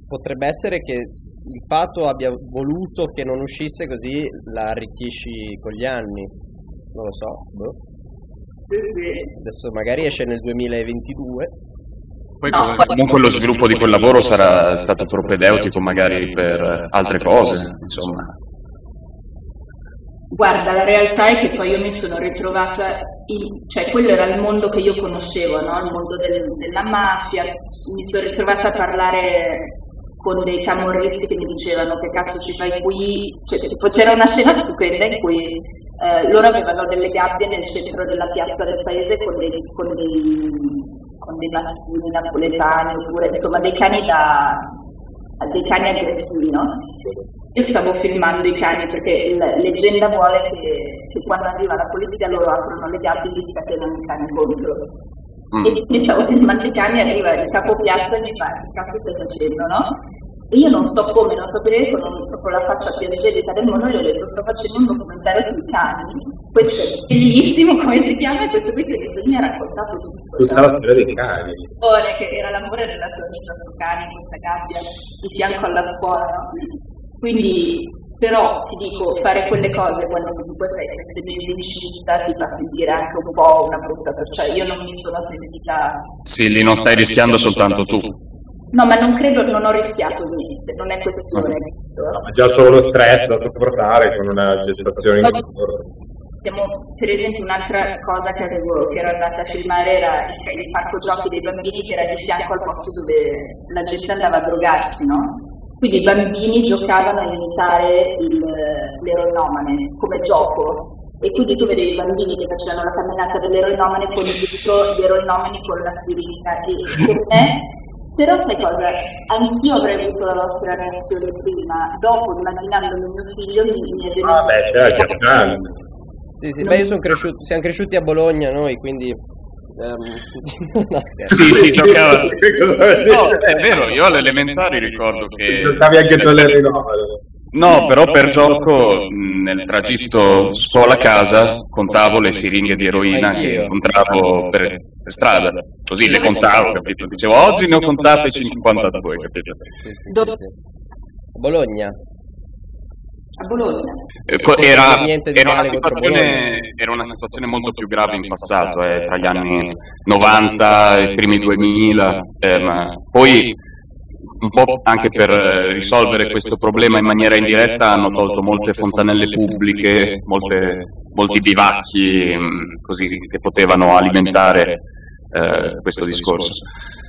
Potrebbe essere che il fatto abbia voluto che non uscisse così la arricchisci con gli anni. Non lo so. boh. Sì, sì. Adesso magari esce nel 2022. Poi No, comunque- comunque lo sviluppo di quel lavoro sarà stato propedeutico magari per altre cose, insomma. Guarda, la realtà è che poi io mi sono ritrovata, in- cioè quello era il mondo che io conoscevo, no? il mondo del- della mafia, mi sono ritrovata a parlare con dei camorristi che mi dicevano che cazzo ci fai qui, cioè tipo, c'era una scena stupenda in cui eh, loro avevano delle gabbie nel centro della piazza del paese con dei, con dei, con dei mastini napoletani oppure insomma dei cani da dei cani aggressivi, no? Io stavo filmando i cani perché la leggenda vuole che, che quando arriva la polizia loro aprono le gabbie e gli scatenano i cani contro. Mm. E quindi stavo filmando i cani, arriva il capo piazza e mi fa, che cazzo stai facendo, no? E io non so come, non so perché, con proprio la faccia più angelica del mondo, gli ho detto, sto facendo un documentario sui cani, questo è bellissimo, come si chiama, e questo qui si mi ha raccontato tutto. Tutta cioè, la storia dei cani. amore che era l'amore della sua vita su cani in questa gabbia di fianco alla scuola no? quindi però ti dico fare quelle cose quando comunque sei sette mesi in città ti fa sentire anche un po' una brutta cioè io non mi sono sentita Sì, lì non stai rischiando soltanto tu. No, ma non credo, non ho rischiato niente, non è questione. No, ma già solo lo stress da sopportare con una gestazione in corso. Siamo, per esempio, un'altra cosa che, avevo, che ero andata a filmare era il, il parco giochi dei bambini che era di fianco al posto dove la gente andava a drogarsi, no? Quindi i bambini giocavano a imitare il, l'eroinomane come gioco. E quindi tu vedevi i bambini che facevano la camminata dell'eroinomane con dietro gli eroinomani con la siringa. E per me però sai cosa? Anch'io avrei avuto la vostra reazione prima, dopo immaginando mio figlio mi, mi è venuto... Ah, beh, certo. Sì, sì, beh, io sono cresciuto, siamo cresciuti a Bologna noi, quindi... ehm, no. Sì, sì, giocava. No, è vero, io alle elementari ricordo che. Giocavi anche tu all'eroinomane. No, però per gioco nel tragitto scuola-casa contavo le siringhe di eroina che incontravo per, per strada. Così le contavo, capito? Dicevo, oggi ne ho contate 52, capito? Sì, sì, Dove- sì, sì. Bologna. A Bologna. Eh, Era, era una era una situazione molto più grave in passato, eh, tra gli anni 90 e i primi 2000, eh, ma poi un po' anche per eh, risolvere questo problema in maniera indiretta hanno tolto molte fontanelle pubbliche, molte- molti bivacchi mh, così che potevano alimentare eh, questo discorso.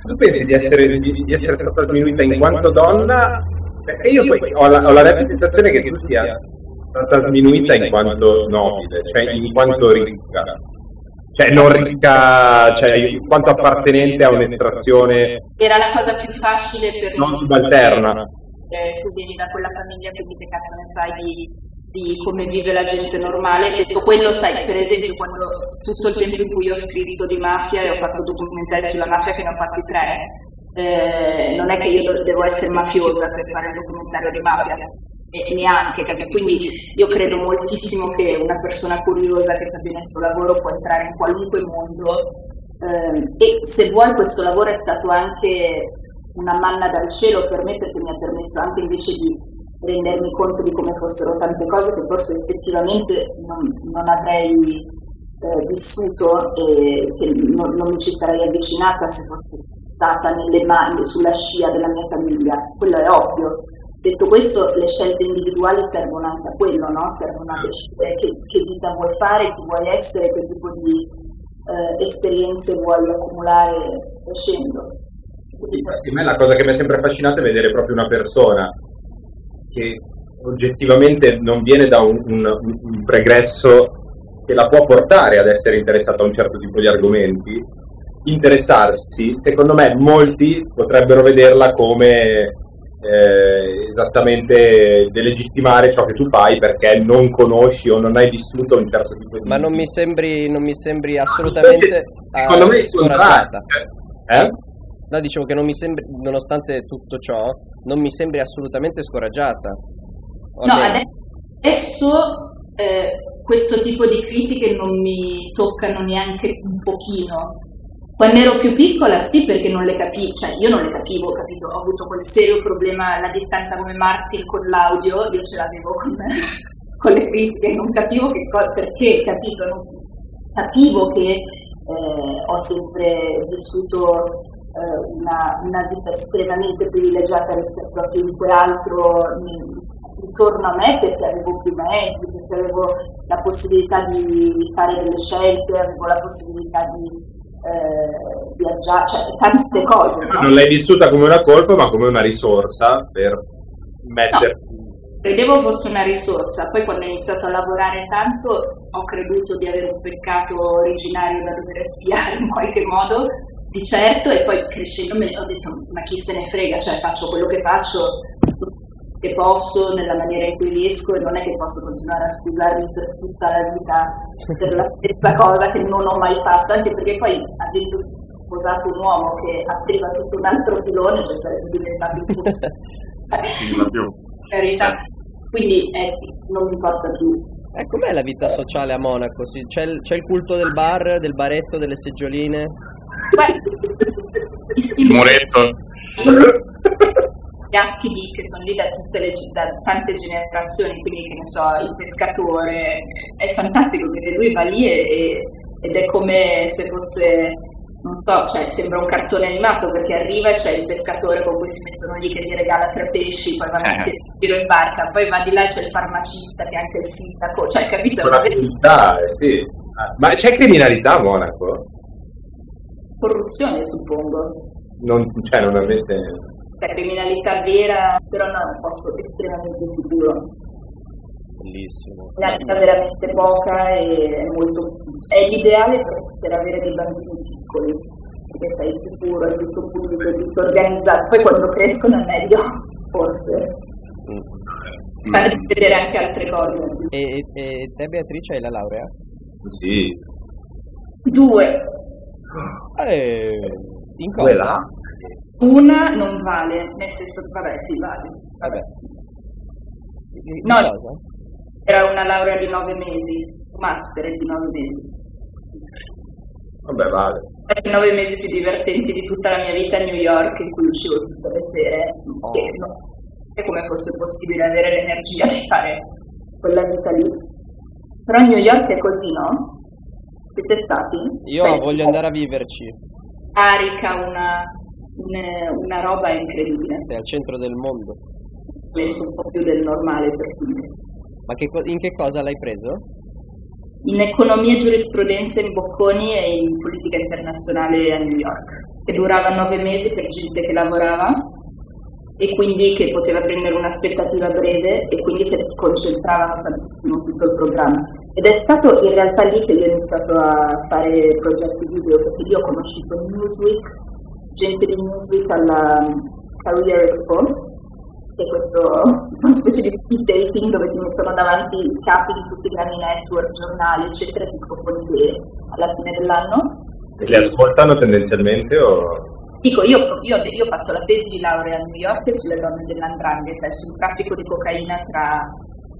Tu pensi di essere, di essere stata sminuita in quanto donna? Perché io poi ho la, ho la netta sensazione che tu sia stata sminuita in quanto nobile, cioè in quanto ricca. Cioè non ricca, cioè in quanto appartenente a un'estrazione Era la cosa più facile per non subalterna. Eh, tu vieni da quella famiglia, quindi che cazzo ne sai di, di come vive la gente normale. Detto quello, sai, per esempio, quando tutto il tempo in cui ho scritto di mafia e ho fatto documentari sulla mafia, che ne ho fatti tre, eh, non è che io devo essere mafiosa per fare il documentario di mafia. E neanche, capito? quindi io credo moltissimo che una persona curiosa che fa bene il suo lavoro può entrare in qualunque mondo ehm, e se vuoi questo lavoro è stato anche una manna dal cielo per me perché mi ha permesso anche invece di rendermi conto di come fossero tante cose che forse effettivamente non, non avrei eh, vissuto e che non, non mi ci sarei avvicinata se fossi stata nelle mani, sulla scia della mia famiglia, quello è ovvio. Detto questo, le scelte individuali servono anche a quello, no? servono a decidere che, che vita vuoi fare, chi vuoi essere, che tipo di eh, esperienze vuoi accumulare crescendo. A me la cosa che mi è sempre affascinato è vedere proprio una persona che oggettivamente non viene da un, un- un pregresso che la può portare ad essere interessata a un certo tipo di argomenti, interessarsi, secondo me molti potrebbero vederla come eh, esattamente delegittimare ciò che tu fai perché non conosci o non hai vissuto un certo tipo di... Ma non mi sembri, non mi sembri assolutamente Secondo me eh, è il contrario. Eh? No, dicevo che non mi sembri, nonostante tutto ciò, non mi sembri assolutamente scoraggiata. No, almeno- ade- adesso eh, questo tipo di critiche non mi toccano neanche un pochino. Quando ero più piccola sì perché non le capivo, cioè io non le capivo, capito? Ho avuto quel serio problema alla distanza come Martin con l'audio, io ce l'avevo con, con le critiche, non capivo che co- perché, capito? Non- capivo che eh, ho sempre vissuto eh, una, una vita estremamente privilegiata rispetto a chiunque altro in- intorno a me perché avevo più mezzi, perché avevo la possibilità di fare delle scelte, avevo la possibilità di eh, viaggiare, cioè tante cose. no? Non l'hai vissuta come una colpa ma come una risorsa per mettere... Credevo fosse una risorsa, poi quando ho iniziato a lavorare tanto ho creduto di avere un peccato originario da dover espiare in qualche modo, di certo, e poi crescendo me ho detto ma chi se ne frega, cioè faccio quello che faccio che posso nella maniera in cui riesco e non è che posso continuare a scusarmi per tutta la vita per la stessa cosa che non ho mai fatto, anche perché poi avendo sposato un uomo che apriva tutto un altro filone, cioè sarebbe diventato impossibile. Carità. Quindi eh, non mi importa più. Eh, com'è la vita sociale a Monaco? Sì, C'è, il, c'è il culto del bar, del baretto, delle seggioline? Beh, Il muretto. gli aschi lì che sono lì da, tutte le, da tante generazioni, quindi che ne so, il pescatore, è fantastico perché lui va lì e- ed è come se fosse non so, cioè, sembra un cartone animato perché arriva e c'è il pescatore con cui si mettono lì che gli regala tre pesci, poi vanno Eh. in giro in barca, poi va di là e c'è il farmacista che è anche il sindaco, cioè capito? Una comunità, eh, sì. Ah, Ma c'è criminalità a Monaco? corruzione suppongo, Non, cioè, non avete... la criminalità vera, però no, è un posto estremamente sicuro. Bellissimo. Criminalità veramente poca e è molto è l'ideale per, per avere dei bambini piccoli, perché sei sicuro, è tutto pulito, è tutto organizzato, poi quando crescono è meglio, forse, Mm. far vedere anche altre cose. E, e, e te Beatrice hai la laurea? Sì. Due, Eh, in cosa? Quella? Una non vale, nel senso, vabbè sì vale, Vabbè. No. cosa? era una laurea di nove mesi, un master di nove mesi. Vabbè, vale. i nove mesi più divertenti di tutta la mia vita a New York, in cui uscivo tutte le sere, Oh. e è come fosse possibile avere l'energia di fare quella vita lì. Però New York è così, no? Siete stati? Io Cioè, voglio andare a viverci. Carica una, un- una roba incredibile, Sei al centro del mondo. messo un po' più del normale per tutti. Ma che in che cosa l'hai preso? In economia e giurisprudenza in Bocconi e in politica internazionale a New York, che durava nove mesi per gente che lavorava e quindi che poteva prendere un'aspettativa breve e quindi che concentravano tantissimo tutto il programma. Ed è stato in realtà lì che io ho iniziato a fare progetti video, perché io ho conosciuto Newsweek, gente di Newsweek alla Career Expo, che è questo una specie di speed dating dove ti mettono davanti i capi di tutti i grandi network, giornali, eccetera, ti proponi idee alla fine dell'anno. E li ascoltano tendenzialmente o... Dico, io, io- io ho fatto la tesi di laurea a New York sulle donne dell'andrangheta e sul traffico di cocaina tra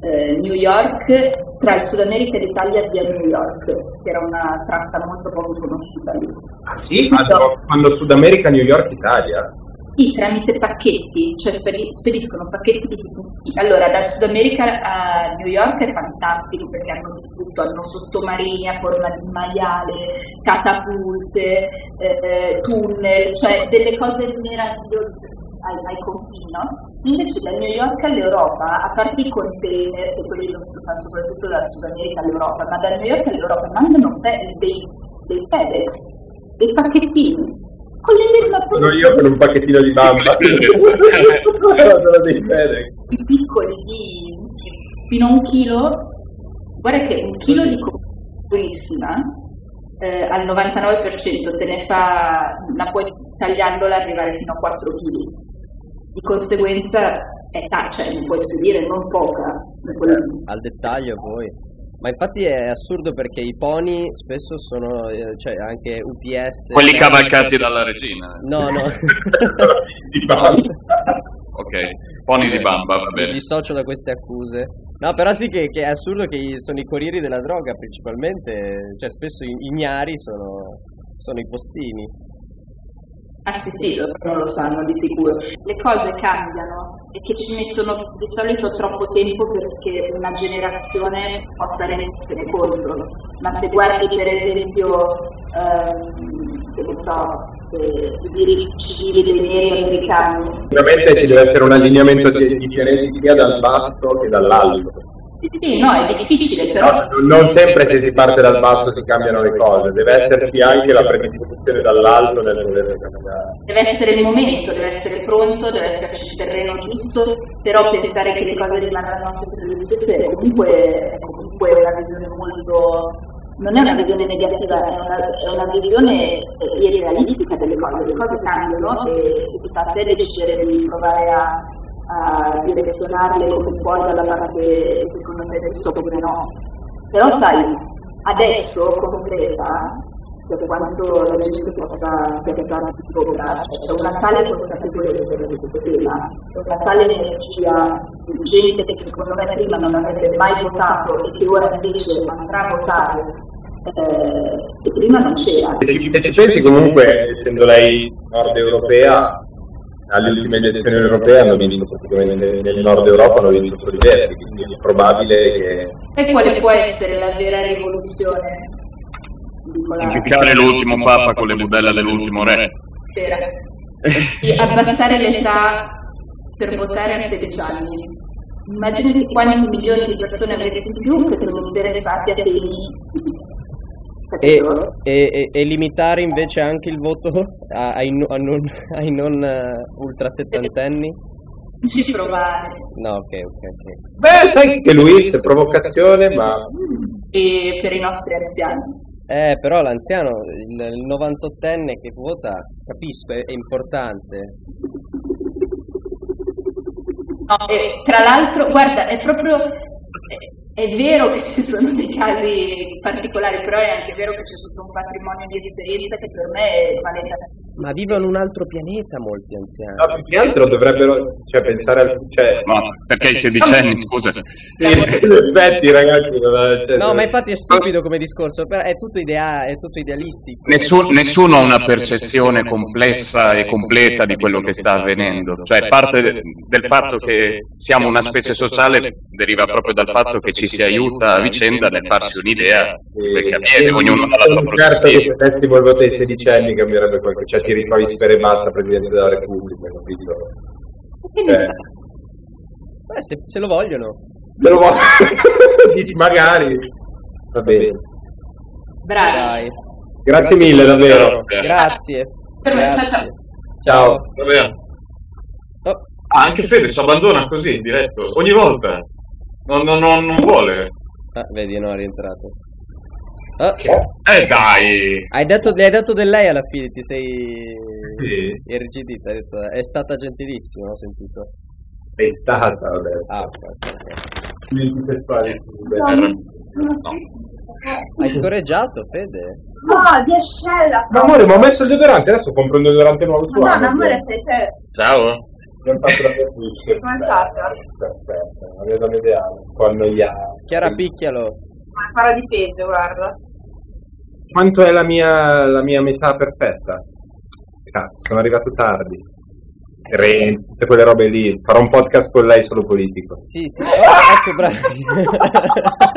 eh, New York, tra il Sud America e l'Italia via New York, che era una tratta molto poco conosciuta lì. Ah sì? Fanno, fanno Sud America, New York, Italia? Sì, tramite pacchetti, cioè spedi- spediscono pacchetti di tutti. Allora, dal Sud America a New York è fantastico perché hanno di tutto, hanno sottomarini a forma di maiale, catapulte, eh, tunnel, cioè delle cose meravigliose ai, ai confini, no? Invece da New York all'Europa, a parte i container, che quelli lo fanno soprattutto dal Sud America all'Europa, ma da New York all'Europa mandano fe- dei, dei FedEx, dei pacchettini, con le Sono io con un pacchettino di bamba. Dei FedEx. più piccoli di fino a un chilo, guarda che un chilo di purissima eh, al 99% te ne fa, la puoi tagliandola arrivare fino a 4 kg. Di conseguenza è ta- cioè ne puoi spedire non poca. puoi- Al dettaglio poi. Ma infatti è assurdo perché i pony spesso sono, eh, cioè anche UPS. Quelli cavalcati dalla regina. No, no. Di bamba. Ok, pony di bamba, va Mi bene. dissocio da queste accuse. No, però sì che, che è assurdo che i- sono i corrieri della droga principalmente, cioè spesso i- ignari sono, sono i postini. Ah sì sì, loro lo sanno di sicuro. Le cose cambiano e che ci mettono di solito troppo tempo perché una generazione possa rendersene conto. Ma se guardi per esempio, ehm, che ne so, eh, i diritti civili dei neri americani, Sicuramente ci deve essere un allineamento di pianeti sia dal basso che dall'alto. Sì, no, è difficile, però No, non sempre se si parte dal basso si cambiano le cose, deve esserci anche la predisposizione dall'alto nel voler cambiare. deve essere il momento, deve essere pronto, deve esserci il terreno giusto, però pensare che le cose rimarranno sempre le stesse è comunque, comunque una visione molto... non è una visione negativa, è una, è una visione irrealistica delle cose, le cose cambiano e, e sta a te decidere di provare a, a direzionarle come puoi dalla parte secondo te giusta oppure no. Però sai, adesso concreta, per quanto la gente possa scherzare sopra, cioè, c'è una tale consapevolezza di questo tema, una tale energia di gente che secondo me prima non avrebbe mai votato e che ora invece andrà a votare, eh, che prima non c'era. Se ci, se ci pensi comunque, essendo lei nord europea, alle ultime elezioni europee hanno vinto praticamente nel nord Europa hanno vinto solo i verdi, quindi è probabile che E quale può essere la vera rivoluzione Impiccare l'ultimo papa con le budella dell'ultimo re. E abbassare l'età per votare a 16 anni. Immaginate quanti milioni di persone avresti in più che sono interessati a temi E, e- e- limitare invece anche il voto a- ai, no- a non, ai non eh, ultra settantenni? ci provare. No, ok, ok, ok. Beh, sai che Luis è provocazione, ma E per i nostri anziani. Eh, però l'anziano, il, il 98enne che vota, capisco, è, è importante. No, e tra l'altro, guarda, è proprio. È- vero che ci sono dei casi particolari, però è anche vero che c'è tutto un patrimonio di esperienza che per me vale la Ma vivono un altro pianeta molti anziani. no, più che altro dovrebbero cioè, pensare al... Cioè, Ma perché i sedicenni, scusa? sì, in effetti ragazzi... non- cioè, No, ma infatti è stupido come discorso, però è tutto, idea- è tutto idealistico. Nessun- nessuno ha una percezione complessa e completa di quello che sta avvenendo. Cioè, parte de- del fatto che siamo una specie sociale deriva proprio dal fatto che ci si aiuta a vicenda nel farsi un'idea di quel che avviene, ognuno ha la sua Sono certo che prospettiva. se dessimo il voto ai sedicenni cambierebbe qualcosa, ti ritrovi spera e basta Presidente della Repubblica, capito? Che ne Eh. sa? Beh, se, se lo vogliono. Te lo voglio. Dici magari. Va bene. Bravi. Dai. Grazie mille davvero. Grazie. Grazie. Grazie. ciao. Ciao. Oh, Ah, anche Fede ci abbandona così, diretto, ogni volta. Non, non- non- non vuole. ah, vedi, no, è rientrato. Ah, Eh dai! hai, detto, le hai detto di lei alla fine, ti sei Sì. irrigidita. Hai detto, è stata gentilissima, ho sentito. È stata, vabbè. Ah, ok, ok, ok. Quindi testuali, No. Hai scorreggiato, Fede? No, di ascella. Ma amore, ma ho messo il deodorante, adesso compro un deodorante nuovo su Amazon. amore, se c'è... Ciao. Non faccio la mia Twitch. Come è stata? Perfetto, la mia donna ideale. Un po' annoiata. Chiara Picchialo. Ma farà di peggio, guarda. Quanto è la mia, la mia metà perfetta? Cazzo, sono arrivato tardi. Renzi, tutte quelle robe lì. Farò un podcast con lei solo politico. Sì, sì. Oh, ecco, bravi.